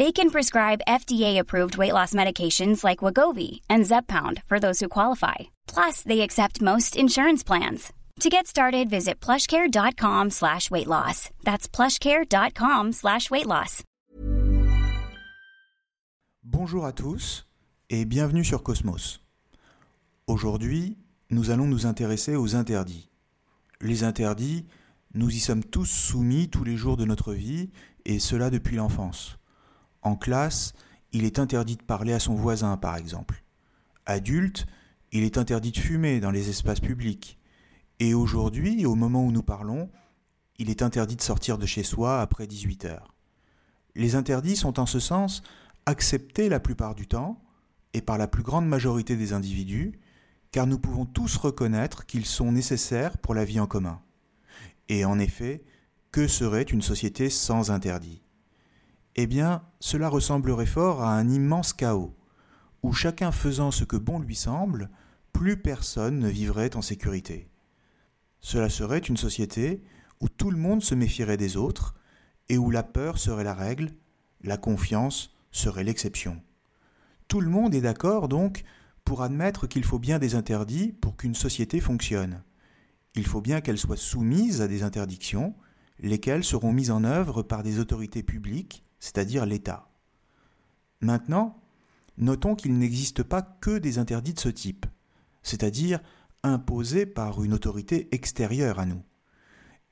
They can prescribe FDA-approved weight loss medications like Wagovi and Zepbound for those who qualify. Plus, they accept most insurance plans. To get started, visit plushcare.com slash weight loss. That's plushcare.com slash weight loss. Bonjour à tous et bienvenue sur Cosmos. Aujourd'hui, nous allons nous intéresser aux interdits. Les interdits, nous y sommes tous soumis tous les jours de notre vie, et cela depuis l'enfance. En classe, il est interdit de parler à son voisin, par exemple. Adulte, il est interdit de fumer dans les espaces publics. Et aujourd'hui, au moment où nous parlons, il est interdit de sortir de chez soi après 18 heures. Les interdits sont en ce sens acceptés la plupart du temps, et par la plus grande majorité des individus, car nous pouvons tous reconnaître qu'ils sont nécessaires pour la vie en commun. Et en effet, que serait une société sans interdits? Eh bien, cela ressemblerait fort à un immense chaos, où chacun faisant ce que bon lui semble, plus personne ne vivrait en sécurité. Cela serait une société où tout le monde se méfierait des autres, et où la peur serait la règle, la confiance serait l'exception. Tout le monde est d'accord donc pour admettre qu'il faut bien des interdits pour qu'une société fonctionne. Il faut bien qu'elle soit soumise à des interdictions, lesquelles seront mises en œuvre par des autorités publiques c'est-à-dire l'État. Maintenant, notons qu'il n'existe pas que des interdits de ce type, c'est-à-dire imposés par une autorité extérieure à nous.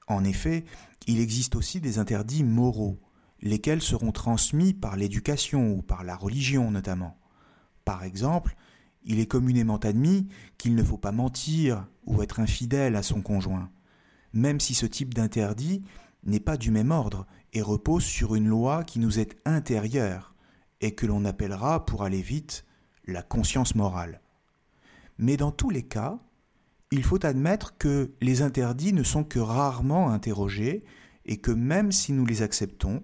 En effet, il existe aussi des interdits moraux, lesquels seront transmis par l'éducation ou par la religion notamment. Par exemple, il est communément admis qu'il ne faut pas mentir ou être infidèle à son conjoint, même si ce type d'interdit n'est pas du même ordre et repose sur une loi qui nous est intérieure et que l'on appellera, pour aller vite, la conscience morale. Mais dans tous les cas, il faut admettre que les interdits ne sont que rarement interrogés et que même si nous les acceptons,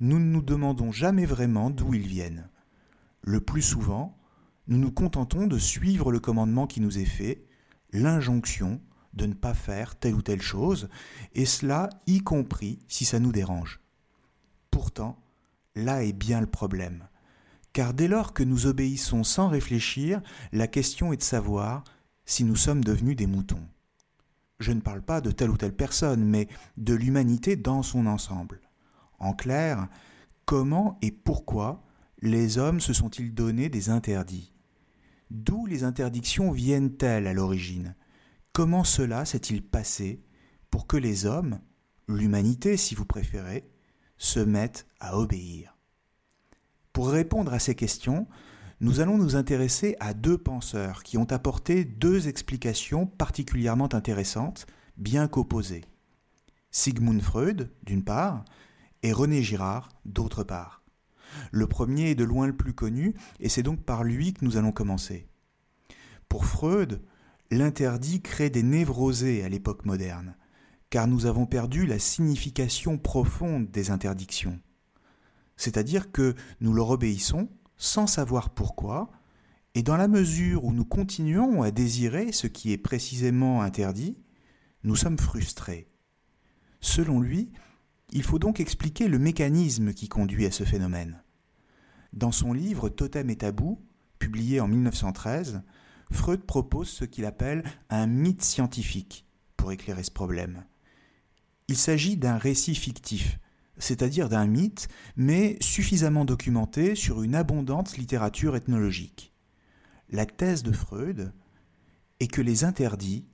nous ne nous demandons jamais vraiment d'où ils viennent. Le plus souvent, nous nous contentons de suivre le commandement qui nous est fait, l'injonction de ne pas faire telle ou telle chose, et cela y compris si ça nous dérange. Pourtant, là est bien le problème. Car dès lors que nous obéissons sans réfléchir, la question est de savoir si nous sommes devenus des moutons. Je ne parle pas de telle ou telle personne, mais de l'humanité dans son ensemble. En clair, comment et pourquoi les hommes se sont-ils donné des interdits? D'où les interdictions viennent-elles à l'origine? Comment cela s'est-il passé pour que les hommes, l'humanité si vous préférez, se mettent à obéir? Pour répondre à ces questions, nous allons nous intéresser à deux penseurs qui ont apporté deux explications particulièrement intéressantes, bien qu'opposées. Sigmund Freud, d'une part, et René Girard, d'autre part. Le premier est de loin le plus connu, et c'est donc par lui que nous allons commencer. Pour Freud, l'interdit crée des névrosés à l'époque moderne, car nous avons perdu la signification profonde des interdictions. C'est-à-dire que nous leur obéissons sans savoir pourquoi, et dans la mesure où nous continuons à désirer ce qui est précisément interdit, nous sommes frustrés. Selon lui, il faut donc expliquer le mécanisme qui conduit à ce phénomène. Dans son livre Totem et tabou, publié en 1913, Freud propose ce qu'il appelle un mythe scientifique pour éclairer ce problème. Il s'agit d'un récit fictif, c'est-à-dire d'un mythe, mais suffisamment documenté sur une abondante littérature ethnologique. la thèse de Freud est que les interdits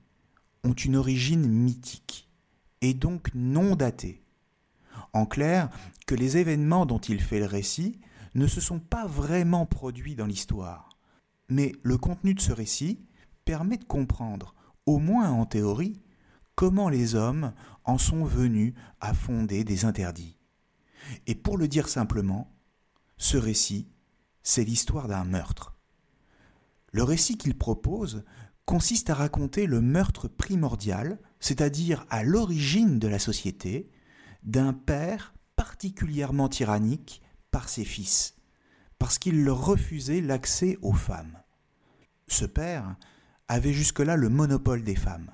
ont une origine mythique et donc non datée. En clair, que les événements dont il fait le récit ne se sont pas vraiment produits dans l'histoire. Mais le contenu de ce récit permet de comprendre, au moins en théorie, comment les hommes en sont venus à fonder des interdits. Et pour le dire simplement, ce récit, c'est l'histoire d'un meurtre. Le récit qu'il propose consiste à raconter le meurtre primordial, c'est-à-dire à, l'origine de la société, d'un père particulièrement tyrannique par ses fils, parce qu'il leur refusait l'accès aux femmes. Ce père avait jusque-là le monopole des femmes.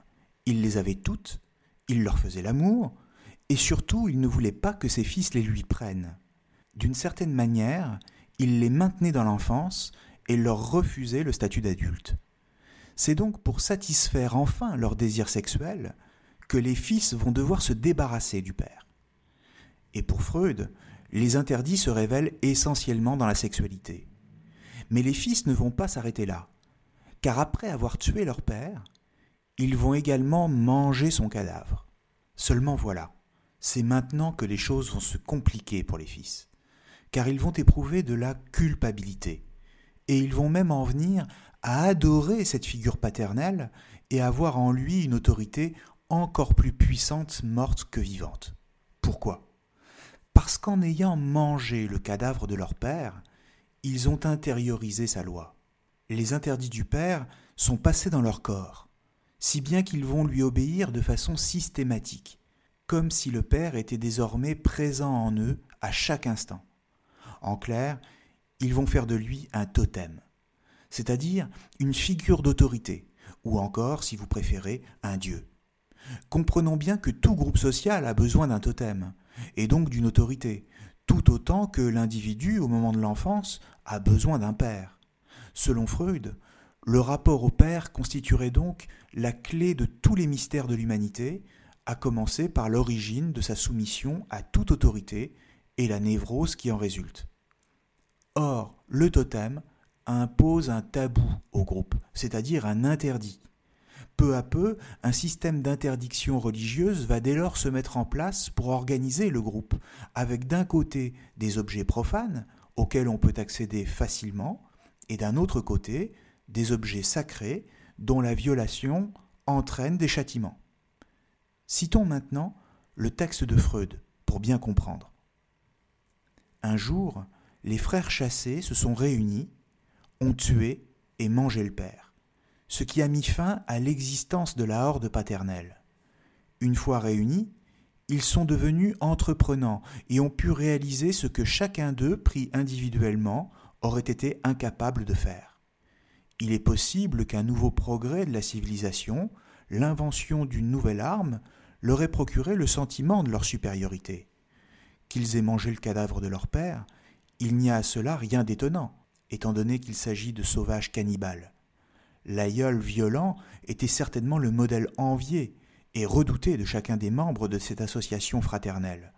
Il les avait toutes, il leur faisait l'amour, et surtout il ne voulait pas que ses fils les lui prennent. D'une certaine manière, il les maintenait dans l'enfance et leur refusait le statut d'adulte. C'est donc pour satisfaire enfin leur désir sexuel que les fils vont devoir se débarrasser du père. Et pour Freud, les interdits se révèlent essentiellement dans la sexualité. Mais les fils ne vont pas s'arrêter là, car après avoir tué leur père, ils vont également manger son cadavre. Seulement voilà, c'est maintenant que les choses vont se compliquer pour les fils, car ils vont éprouver de la culpabilité, et ils vont même en venir à adorer cette figure paternelle et à voir en lui une autorité encore plus puissante morte que vivante. Pourquoi? Parce qu'en ayant mangé le cadavre de leur père, ils ont intériorisé sa loi. Les interdits du père sont passés dans leur corps, si bien qu'ils vont lui obéir de façon systématique, comme si le Père était désormais présent en eux à chaque instant. En clair, ils vont faire de lui un totem, c'est-à-dire une figure d'autorité, ou encore, si vous préférez, un dieu. Comprenons bien que tout groupe social a besoin d'un totem, et donc d'une autorité, tout autant que l'individu, au moment de l'enfance, a besoin d'un père. Selon Freud, le rapport au Père constituerait donc la clé de tous les mystères de l'humanité, à commencer par l'origine de sa soumission à toute autorité et la névrose qui en résulte. Or, le totem impose un tabou au groupe, c'est-à-dire un interdit. Peu à peu, un système d'interdiction religieuse va dès lors se mettre en place pour organiser le groupe, avec d'un côté des objets profanes, auxquels on peut accéder facilement, et d'un autre côté des objets sacrés dont la violation entraîne des châtiments. Citons maintenant le texte de Freud pour bien comprendre. Un jour, les frères chassés se sont réunis, ont tué et mangé le père, ce qui a mis fin à l'existence de la horde paternelle. Une fois réunis, ils sont devenus entreprenants et ont pu réaliser ce que chacun d'eux, pris individuellement, aurait été incapable de faire il est possible qu'un nouveau progrès de la civilisation, l'invention d'une nouvelle arme, leur ait procuré le sentiment de leur supériorité. Qu'ils aient mangé le cadavre de leur père, il n'y a à cela rien d'étonnant, étant donné qu'il s'agit de sauvages cannibales. L'aïeul violent était certainement le modèle envié et redouté de chacun des membres de cette association fraternelle.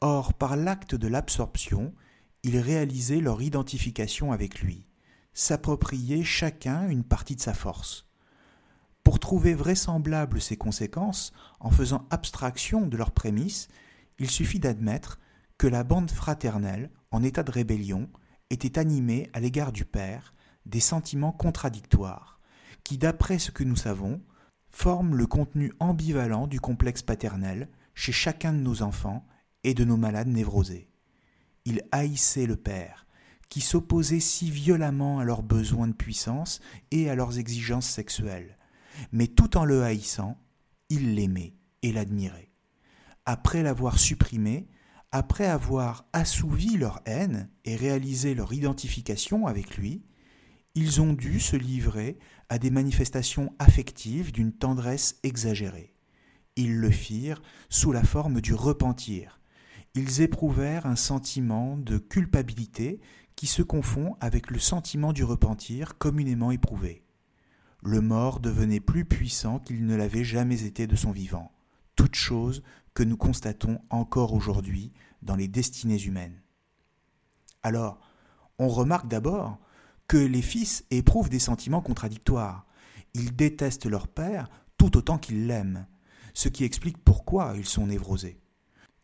Or, par l'acte de l'absorption, ils réalisaient leur identification avec lui s'approprier chacun une partie de sa force. Pour trouver vraisemblables ces conséquences, en faisant abstraction de leurs prémices, il suffit d'admettre que la bande fraternelle, en état de rébellion, était animée à l'égard du Père des sentiments contradictoires, qui, d'après ce que nous savons, forment le contenu ambivalent du complexe paternel chez chacun de nos enfants et de nos malades névrosés. Ils haïssaient le Père, qui s'opposaient si violemment à leurs besoins de puissance et à leurs exigences sexuelles. Mais tout en le haïssant, ils l'aimaient et l'admiraient. Après l'avoir supprimé, après avoir assouvi leur haine et réalisé leur identification avec lui, ils ont dû se livrer à des manifestations affectives d'une tendresse exagérée. Ils le firent sous la forme du repentir. Ils éprouvèrent un sentiment de culpabilité qui se confond avec le sentiment du repentir communément éprouvé. Le mort devenait plus puissant qu'il ne l'avait jamais été de son vivant, toute chose que nous constatons encore aujourd'hui dans les destinées humaines. Alors, on remarque d'abord que les fils éprouvent des sentiments contradictoires. Ils détestent leur père tout autant qu'ils l'aiment, ce qui explique pourquoi ils sont névrosés.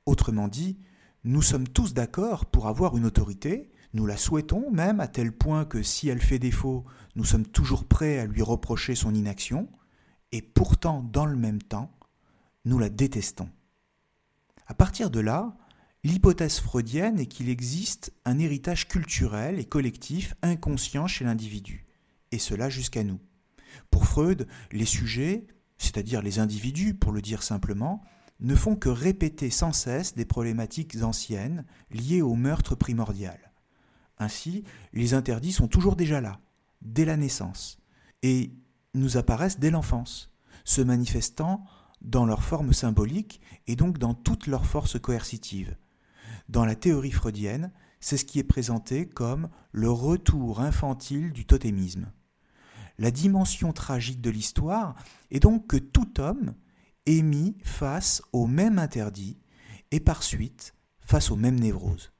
Autrement dit, nous sommes tous d'accord pour avoir une autorité, nous la souhaitons même à tel point que si elle fait défaut, nous sommes toujours prêts à lui reprocher son inaction, et pourtant, dans le même temps, nous la détestons. À partir de là, l'hypothèse freudienne est qu'il existe un héritage culturel et collectif inconscient chez l'individu, et cela jusqu'à nous. Pour Freud, les sujets, c'est-à-dire les individus pour le dire simplement, ne font que répéter sans cesse des problématiques anciennes liées au meurtre primordial. Ainsi, les interdits sont toujours déjà là, dès la naissance, et nous apparaissent dès l'enfance, se manifestant dans leur forme symbolique et donc dans toute leur force coercitive. Dans la théorie freudienne, c'est ce qui est présenté comme le retour infantile du totémisme. La dimension tragique de l'histoire est donc que tout homme est mis face au même interdit et par suite face aux mêmes névroses.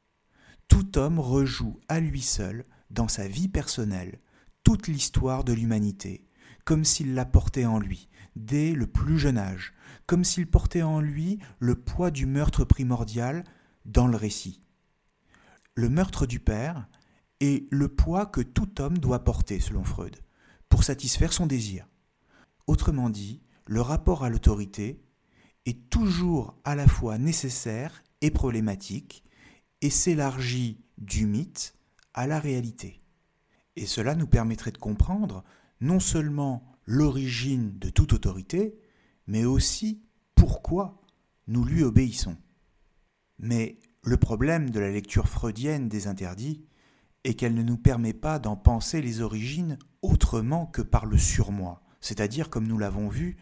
Tout homme rejoue à lui seul, dans sa vie personnelle, toute l'histoire de l'humanité, comme s'il la portait en lui, dès le plus jeune âge, comme s'il portait en lui le poids du meurtre primordial dans le récit. Le meurtre du père est le poids que tout homme doit porter, selon Freud, pour satisfaire son désir. Autrement dit, le rapport à l'autorité est toujours à la fois nécessaire et problématique, et s'élargit du mythe à la réalité. Et cela nous permettrait de comprendre non seulement l'origine de toute autorité, mais aussi pourquoi nous lui obéissons. Mais le problème de la lecture freudienne des interdits est qu'elle ne nous permet pas d'en penser les origines autrement que par le surmoi, c'est-à-dire, comme nous l'avons vu,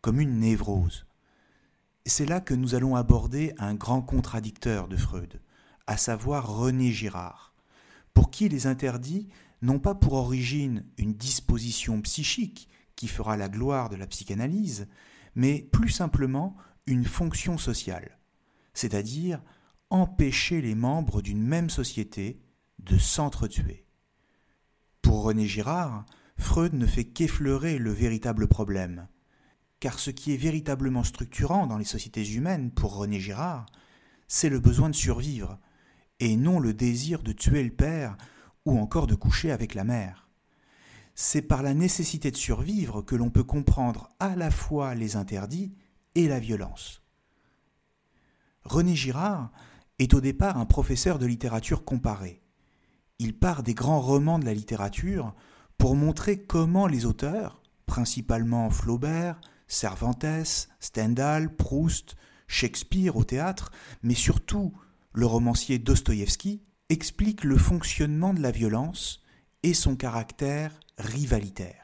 comme une névrose. C'est là que nous allons aborder un grand contradicteur de Freud, à savoir René Girard, pour qui les interdits n'ont pas pour origine une disposition psychique qui fera la gloire de la psychanalyse, mais plus simplement une fonction sociale, c'est-à-dire empêcher les membres d'une même société de s'entretuer. Pour René Girard, Freud ne fait qu'effleurer le véritable problème, car ce qui est véritablement structurant dans les sociétés humaines pour René Girard, c'est le besoin de survivre, et non le désir de tuer le père ou encore de coucher avec la mère. C'est par la nécessité de survivre que l'on peut comprendre à la fois les interdits et la violence. René Girard est au départ un professeur de littérature comparée. Il part des grands romans de la littérature pour montrer comment les auteurs, principalement Flaubert, Cervantes, Stendhal, Proust, Shakespeare au théâtre, mais surtout le romancier Dostoïevski explique le fonctionnement de la violence et son caractère rivalitaire.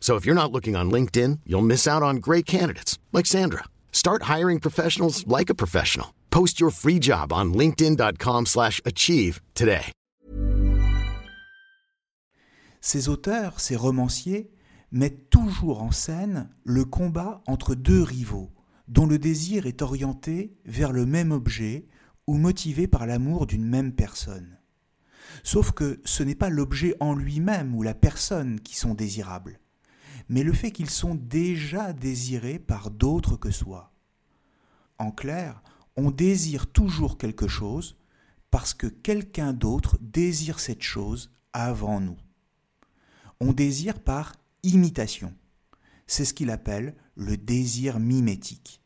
So if you're not looking on LinkedIn, you'll miss out on great candidates like Sandra. Start hiring professionals like a professional. Post your free job on linkedin.com/achieve today. Ces auteurs, ces romanciers mettent toujours en scène le combat entre deux rivaux dont le désir est orienté vers le même objet ou motivé par l'amour d'une même personne. Sauf que ce n'est pas l'objet en lui-même ou la personne qui sont désirables, mais le fait qu'ils sont déjà désirés par d'autres que soi. En clair, on désire toujours quelque chose parce que quelqu'un d'autre désire cette chose avant nous. On désire par imitation. C'est ce qu'il appelle le désir mimétique.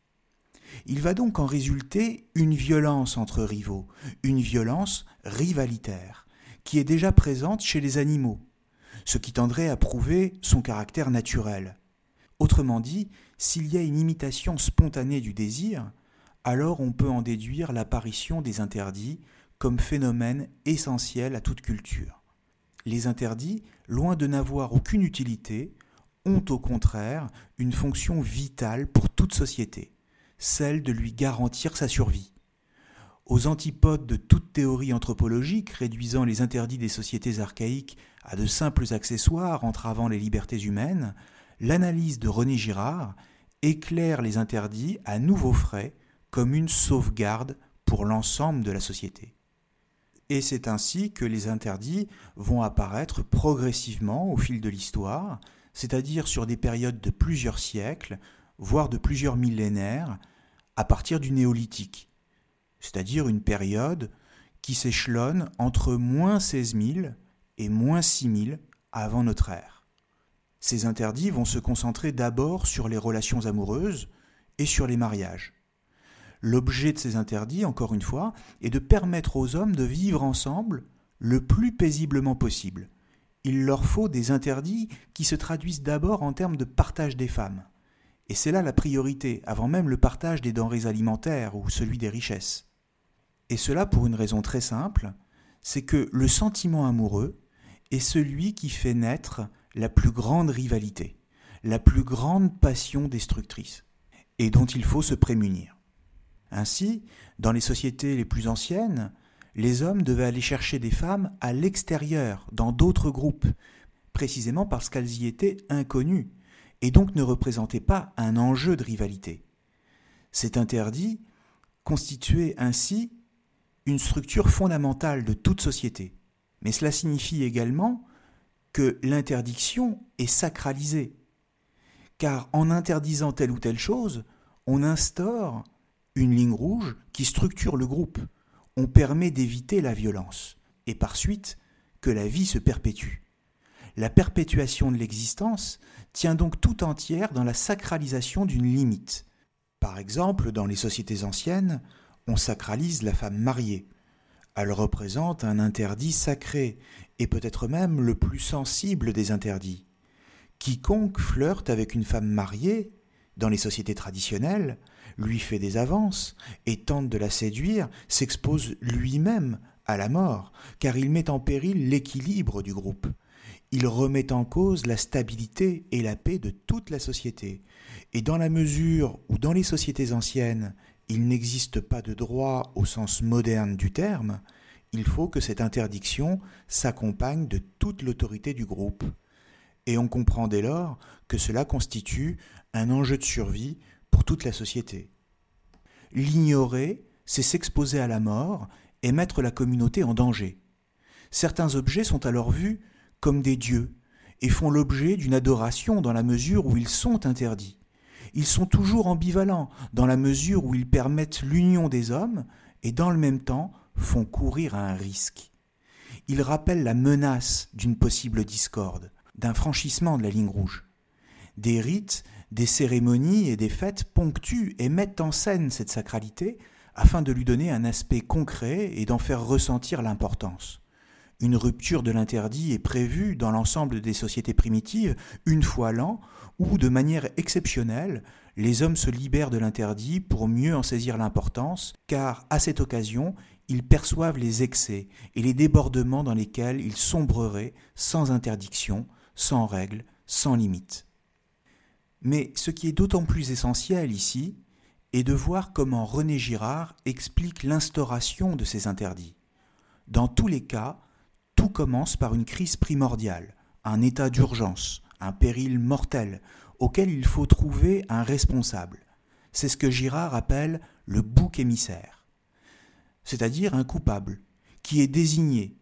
Il va donc en résulter une violence entre rivaux, une violence rivalitaire, qui est déjà présente chez les animaux, ce qui tendrait à prouver son caractère naturel. Autrement dit, s'il y a une imitation spontanée du désir, alors on peut en déduire l'apparition des interdits comme phénomène essentiel à toute culture. Les interdits, loin de n'avoir aucune utilité, ont au contraire une fonction vitale pour toute société, celle de lui garantir sa survie. Aux antipodes de toute théorie anthropologique réduisant les interdits des sociétés archaïques à de simples accessoires entravant les libertés humaines, l'analyse de René Girard éclaire les interdits à nouveau frais comme une sauvegarde pour l'ensemble de la société. Et c'est ainsi que les interdits vont apparaître progressivement au fil de l'histoire, c'est-à-dire sur des périodes de plusieurs siècles, voire de plusieurs millénaires, à partir du néolithique, c'est-à-dire une période qui s'échelonne entre moins 16 000 et moins 6 000 avant notre ère. Ces interdits vont se concentrer d'abord sur les relations amoureuses et sur les mariages. L'objet de ces interdits, encore une fois, est de permettre aux hommes de vivre ensemble le plus paisiblement possible. Il leur faut des interdits qui se traduisent d'abord en termes de partage des femmes. Et c'est là la priorité, avant même le partage des denrées alimentaires ou celui des richesses. Et cela pour une raison très simple, c'est que le sentiment amoureux est celui qui fait naître la plus grande rivalité, la plus grande passion destructrice, et dont il faut se prémunir. Ainsi, dans les sociétés les plus anciennes, les hommes devaient aller chercher des femmes à l'extérieur, dans d'autres groupes, précisément parce qu'elles y étaient inconnues, et donc ne représentaient pas un enjeu de rivalité. Cet interdit constituait ainsi une structure fondamentale de toute société. Mais cela signifie également que l'interdiction est sacralisée. Car en interdisant telle ou telle chose, on instaure une ligne rouge qui structure le groupe. On permet d'éviter la violence et par suite que la vie se perpétue. La perpétuation de l'existence tient donc tout entière dans la sacralisation d'une limite. Par exemple, dans les sociétés anciennes, on sacralise la femme mariée. Elle représente un interdit sacré, et peut-être même le plus sensible des interdits. Quiconque flirte avec une femme mariée, dans les sociétés traditionnelles, lui fait des avances et tente de la séduire, s'expose lui-même à la mort, car il met en péril l'équilibre du groupe. Il remet en cause la stabilité et la paix de toute la société. Et dans la mesure où dans les sociétés anciennes, il n'existe pas de droit au sens moderne du terme, il faut que cette interdiction s'accompagne de toute l'autorité du groupe. Et on comprend dès lors que cela constitue un enjeu de survie pour toute la société. L'ignorer, c'est s'exposer à la mort et mettre la communauté en danger. Certains objets sont alors vus comme des dieux et font l'objet d'une adoration dans la mesure où ils sont interdits. Ils sont toujours ambivalents dans la mesure où ils permettent l'union des hommes et dans le même temps font courir un risque. Ils rappellent la menace d'une possible discorde, d'un franchissement de la ligne rouge. Des rites des cérémonies et des fêtes ponctuent et mettent en scène cette sacralité afin de lui donner un aspect concret et d'en faire ressentir l'importance. Une rupture de l'interdit est prévue dans l'ensemble des sociétés primitives une fois l'an, où, de manière exceptionnelle, les hommes se libèrent de l'interdit pour mieux en saisir l'importance, car à cette occasion, ils perçoivent les excès et les débordements dans lesquels ils sombreraient sans interdiction, sans règle, sans limite. Mais ce qui est d'autant plus essentiel ici est de voir comment René Girard explique l'instauration de ces interdits. Dans tous les cas, tout commence par une crise primordiale, un état d'urgence, un péril mortel, auquel il faut trouver un responsable. C'est ce que Girard appelle le bouc émissaire, c'est-à-dire un coupable, qui est désigné,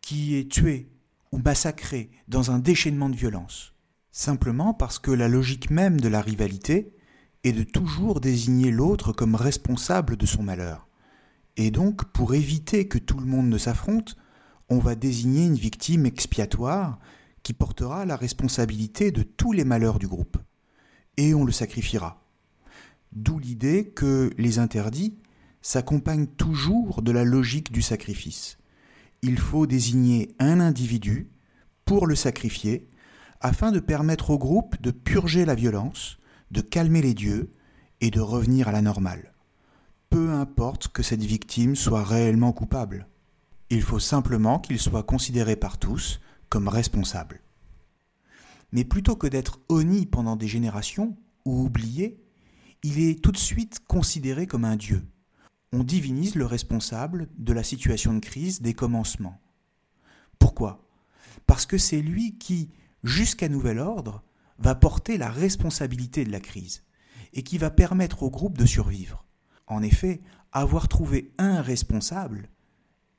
qui est tué ou massacré dans un déchaînement de violence, simplement parce que la logique même de la rivalité est de toujours désigner l'autre comme responsable de son malheur. Et donc, pour éviter que tout le monde ne s'affronte, on va désigner une victime expiatoire qui portera la responsabilité de tous les malheurs du groupe. Et on le sacrifiera. D'où l'idée que les interdits s'accompagnent toujours de la logique du sacrifice. Il faut désigner un individu pour le sacrifier afin de permettre au groupe de purger la violence, de calmer les dieux et de revenir à la normale. Peu importe que cette victime soit réellement coupable. Il faut simplement qu'il soit considéré par tous comme responsable. Mais plutôt que d'être honni pendant des générations ou oublié, il est tout de suite considéré comme un dieu. On divinise le responsable de la situation de crise des commencements. Pourquoi? Parce que c'est lui qui, jusqu'à nouvel ordre, va porter la responsabilité de la crise et qui va permettre au groupe de survivre. En effet, avoir trouvé un responsable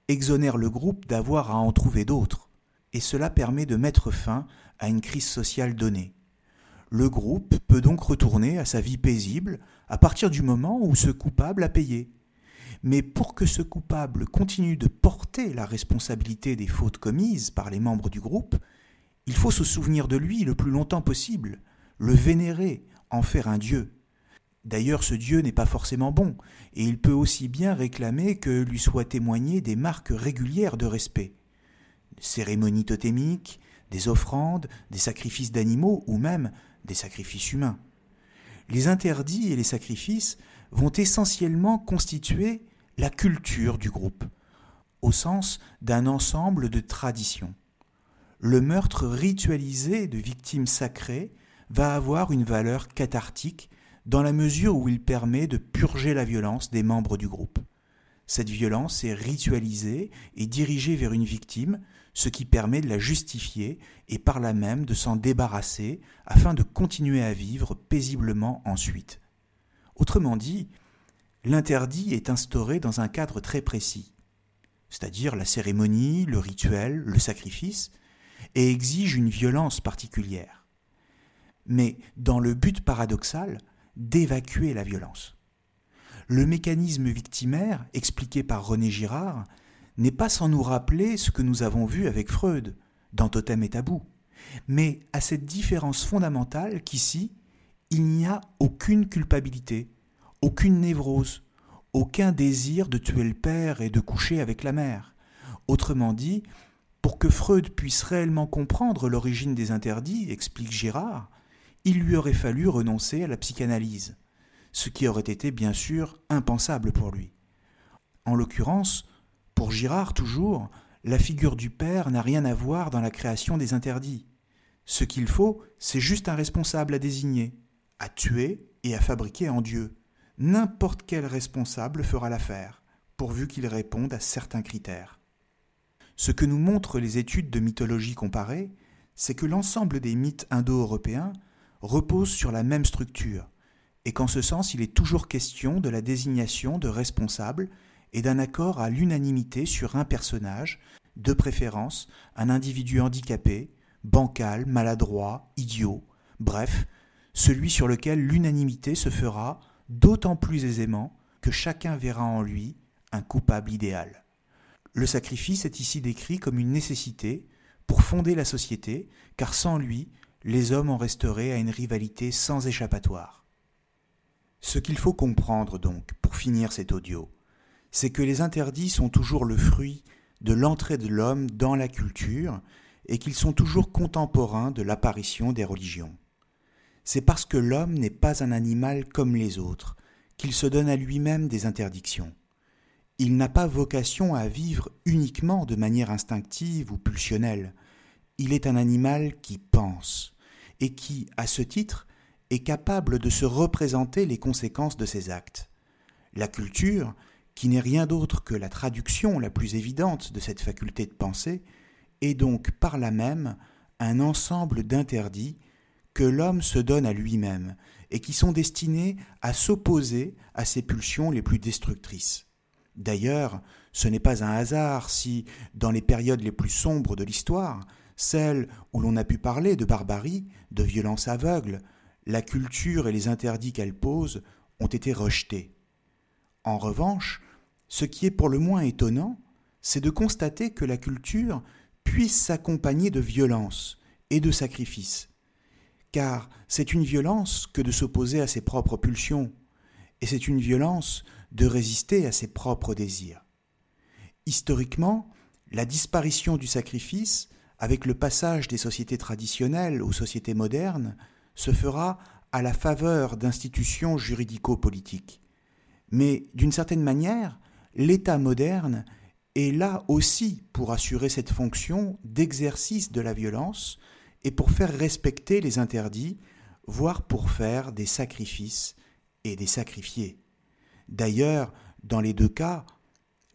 exonère le groupe d'avoir à en trouver d'autres et cela permet de mettre fin à une crise sociale donnée. Le groupe peut donc retourner à sa vie paisible à partir du moment où ce coupable a payé. Mais pour que ce coupable continue de porter la responsabilité des fautes commises par les membres du groupe, il faut se souvenir de lui le plus longtemps possible, le vénérer, en faire un dieu. D'ailleurs, ce dieu n'est pas forcément bon, et il peut aussi bien réclamer que lui soient témoignées des marques régulières de respect cérémonies totémiques, des offrandes, des sacrifices d'animaux ou même des sacrifices humains. Les interdits et les sacrifices vont essentiellement constituer la culture du groupe, au sens d'un ensemble de traditions. Le meurtre ritualisé de victimes sacrées va avoir une valeur cathartique dans la mesure où il permet de purger la violence des membres du groupe. Cette violence est ritualisée et dirigée vers une victime, ce qui permet de la justifier et par là même de s'en débarrasser afin de continuer à vivre paisiblement ensuite. Autrement dit, l'interdit est instauré dans un cadre très précis, c'est-à-dire la cérémonie, le rituel, le sacrifice, et exige une violence particulière, mais dans le but paradoxal d'évacuer la violence. Le mécanisme victimaire, expliqué par René Girard, n'est pas sans nous rappeler ce que nous avons vu avec Freud dans Totem et Tabou, mais à cette différence fondamentale qu'ici, il n'y a aucune culpabilité, aucune névrose, aucun désir de tuer le père et de coucher avec la mère. Autrement dit, pour que Freud puisse réellement comprendre l'origine des interdits, explique Girard, il lui aurait fallu renoncer à la psychanalyse, ce qui aurait été bien sûr impensable pour lui. En l'occurrence, pour Girard toujours, la figure du père n'a rien à voir dans la création des interdits. Ce qu'il faut, c'est juste un responsable à désigner, à tuer et à fabriquer en Dieu. N'importe quel responsable fera l'affaire, pourvu qu'il réponde à certains critères. Ce que nous montrent les études de mythologie comparée, c'est que l'ensemble des mythes indo-européens reposent sur la même structure, et qu'en ce sens il est toujours question de la désignation de responsables et d'un accord à l'unanimité sur un personnage, de préférence un individu handicapé, bancal, maladroit, idiot, bref, celui sur lequel l'unanimité se fera d'autant plus aisément que chacun verra en lui un coupable idéal. Le sacrifice est ici décrit comme une nécessité pour fonder la société, car sans lui, les hommes en resteraient à une rivalité sans échappatoire. Ce qu'il faut comprendre donc, pour finir cet audio, c'est que les interdits sont toujours le fruit de l'entrée de l'homme dans la culture et qu'ils sont toujours contemporains de l'apparition des religions. C'est parce que l'homme n'est pas un animal comme les autres qu'il se donne à lui-même des interdictions. Il n'a pas vocation à vivre uniquement de manière instinctive ou pulsionnelle. Il est un animal qui pense et qui, à ce titre, est capable de se représenter les conséquences de ses actes. La culture, qui n'est rien d'autre que la traduction la plus évidente de cette faculté de penser, est donc par là même un ensemble d'interdits que l'homme se donne à lui-même et qui sont destinés à s'opposer à ses pulsions les plus destructrices. D'ailleurs, ce n'est pas un hasard si, dans les périodes les plus sombres de l'histoire, celles où l'on a pu parler de barbarie, de violence aveugle, la culture et les interdits qu'elle pose ont été rejetés. En revanche, ce qui est pour le moins étonnant, c'est de constater que la culture puisse s'accompagner de violence et de sacrifice. Car c'est une violence que de s'opposer à ses propres pulsions, et c'est une violence de résister à ses propres désirs. Historiquement, la disparition du sacrifice, avec le passage des sociétés traditionnelles aux sociétés modernes, se fera à la faveur d'institutions juridico-politiques. Mais d'une certaine manière, l'État moderne est là aussi pour assurer cette fonction d'exercice de la violence et pour faire respecter les interdits, voire pour faire des sacrifices et des sacrifiés. D'ailleurs, dans les deux cas,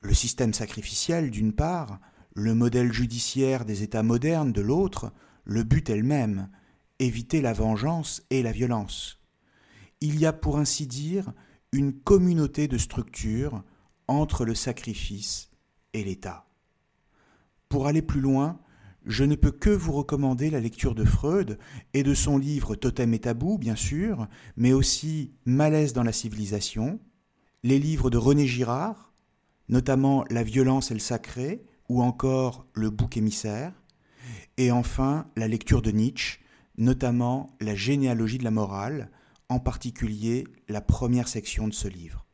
le système sacrificiel d'une part, le modèle judiciaire des États modernes de l'autre, le but est le même, éviter la vengeance et la violence. Il y a pour ainsi dire une communauté de structures entre le sacrifice et l'État. Pour aller plus loin, je ne peux que vous recommander la lecture de Freud et de son livre Totem et Tabou, bien sûr, mais aussi Malaise dans la civilisation, les livres de René Girard, notamment La violence et le sacré, ou encore Le bouc émissaire, et enfin la lecture de Nietzsche, notamment La généalogie de la morale, en particulier la première section de ce livre.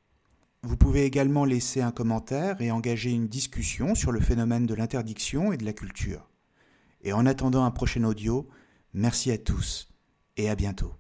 Vous pouvez également laisser un commentaire et engager une discussion sur le phénomène de l'interdiction et de la culture. Et en attendant un prochain audio, merci à tous et à bientôt.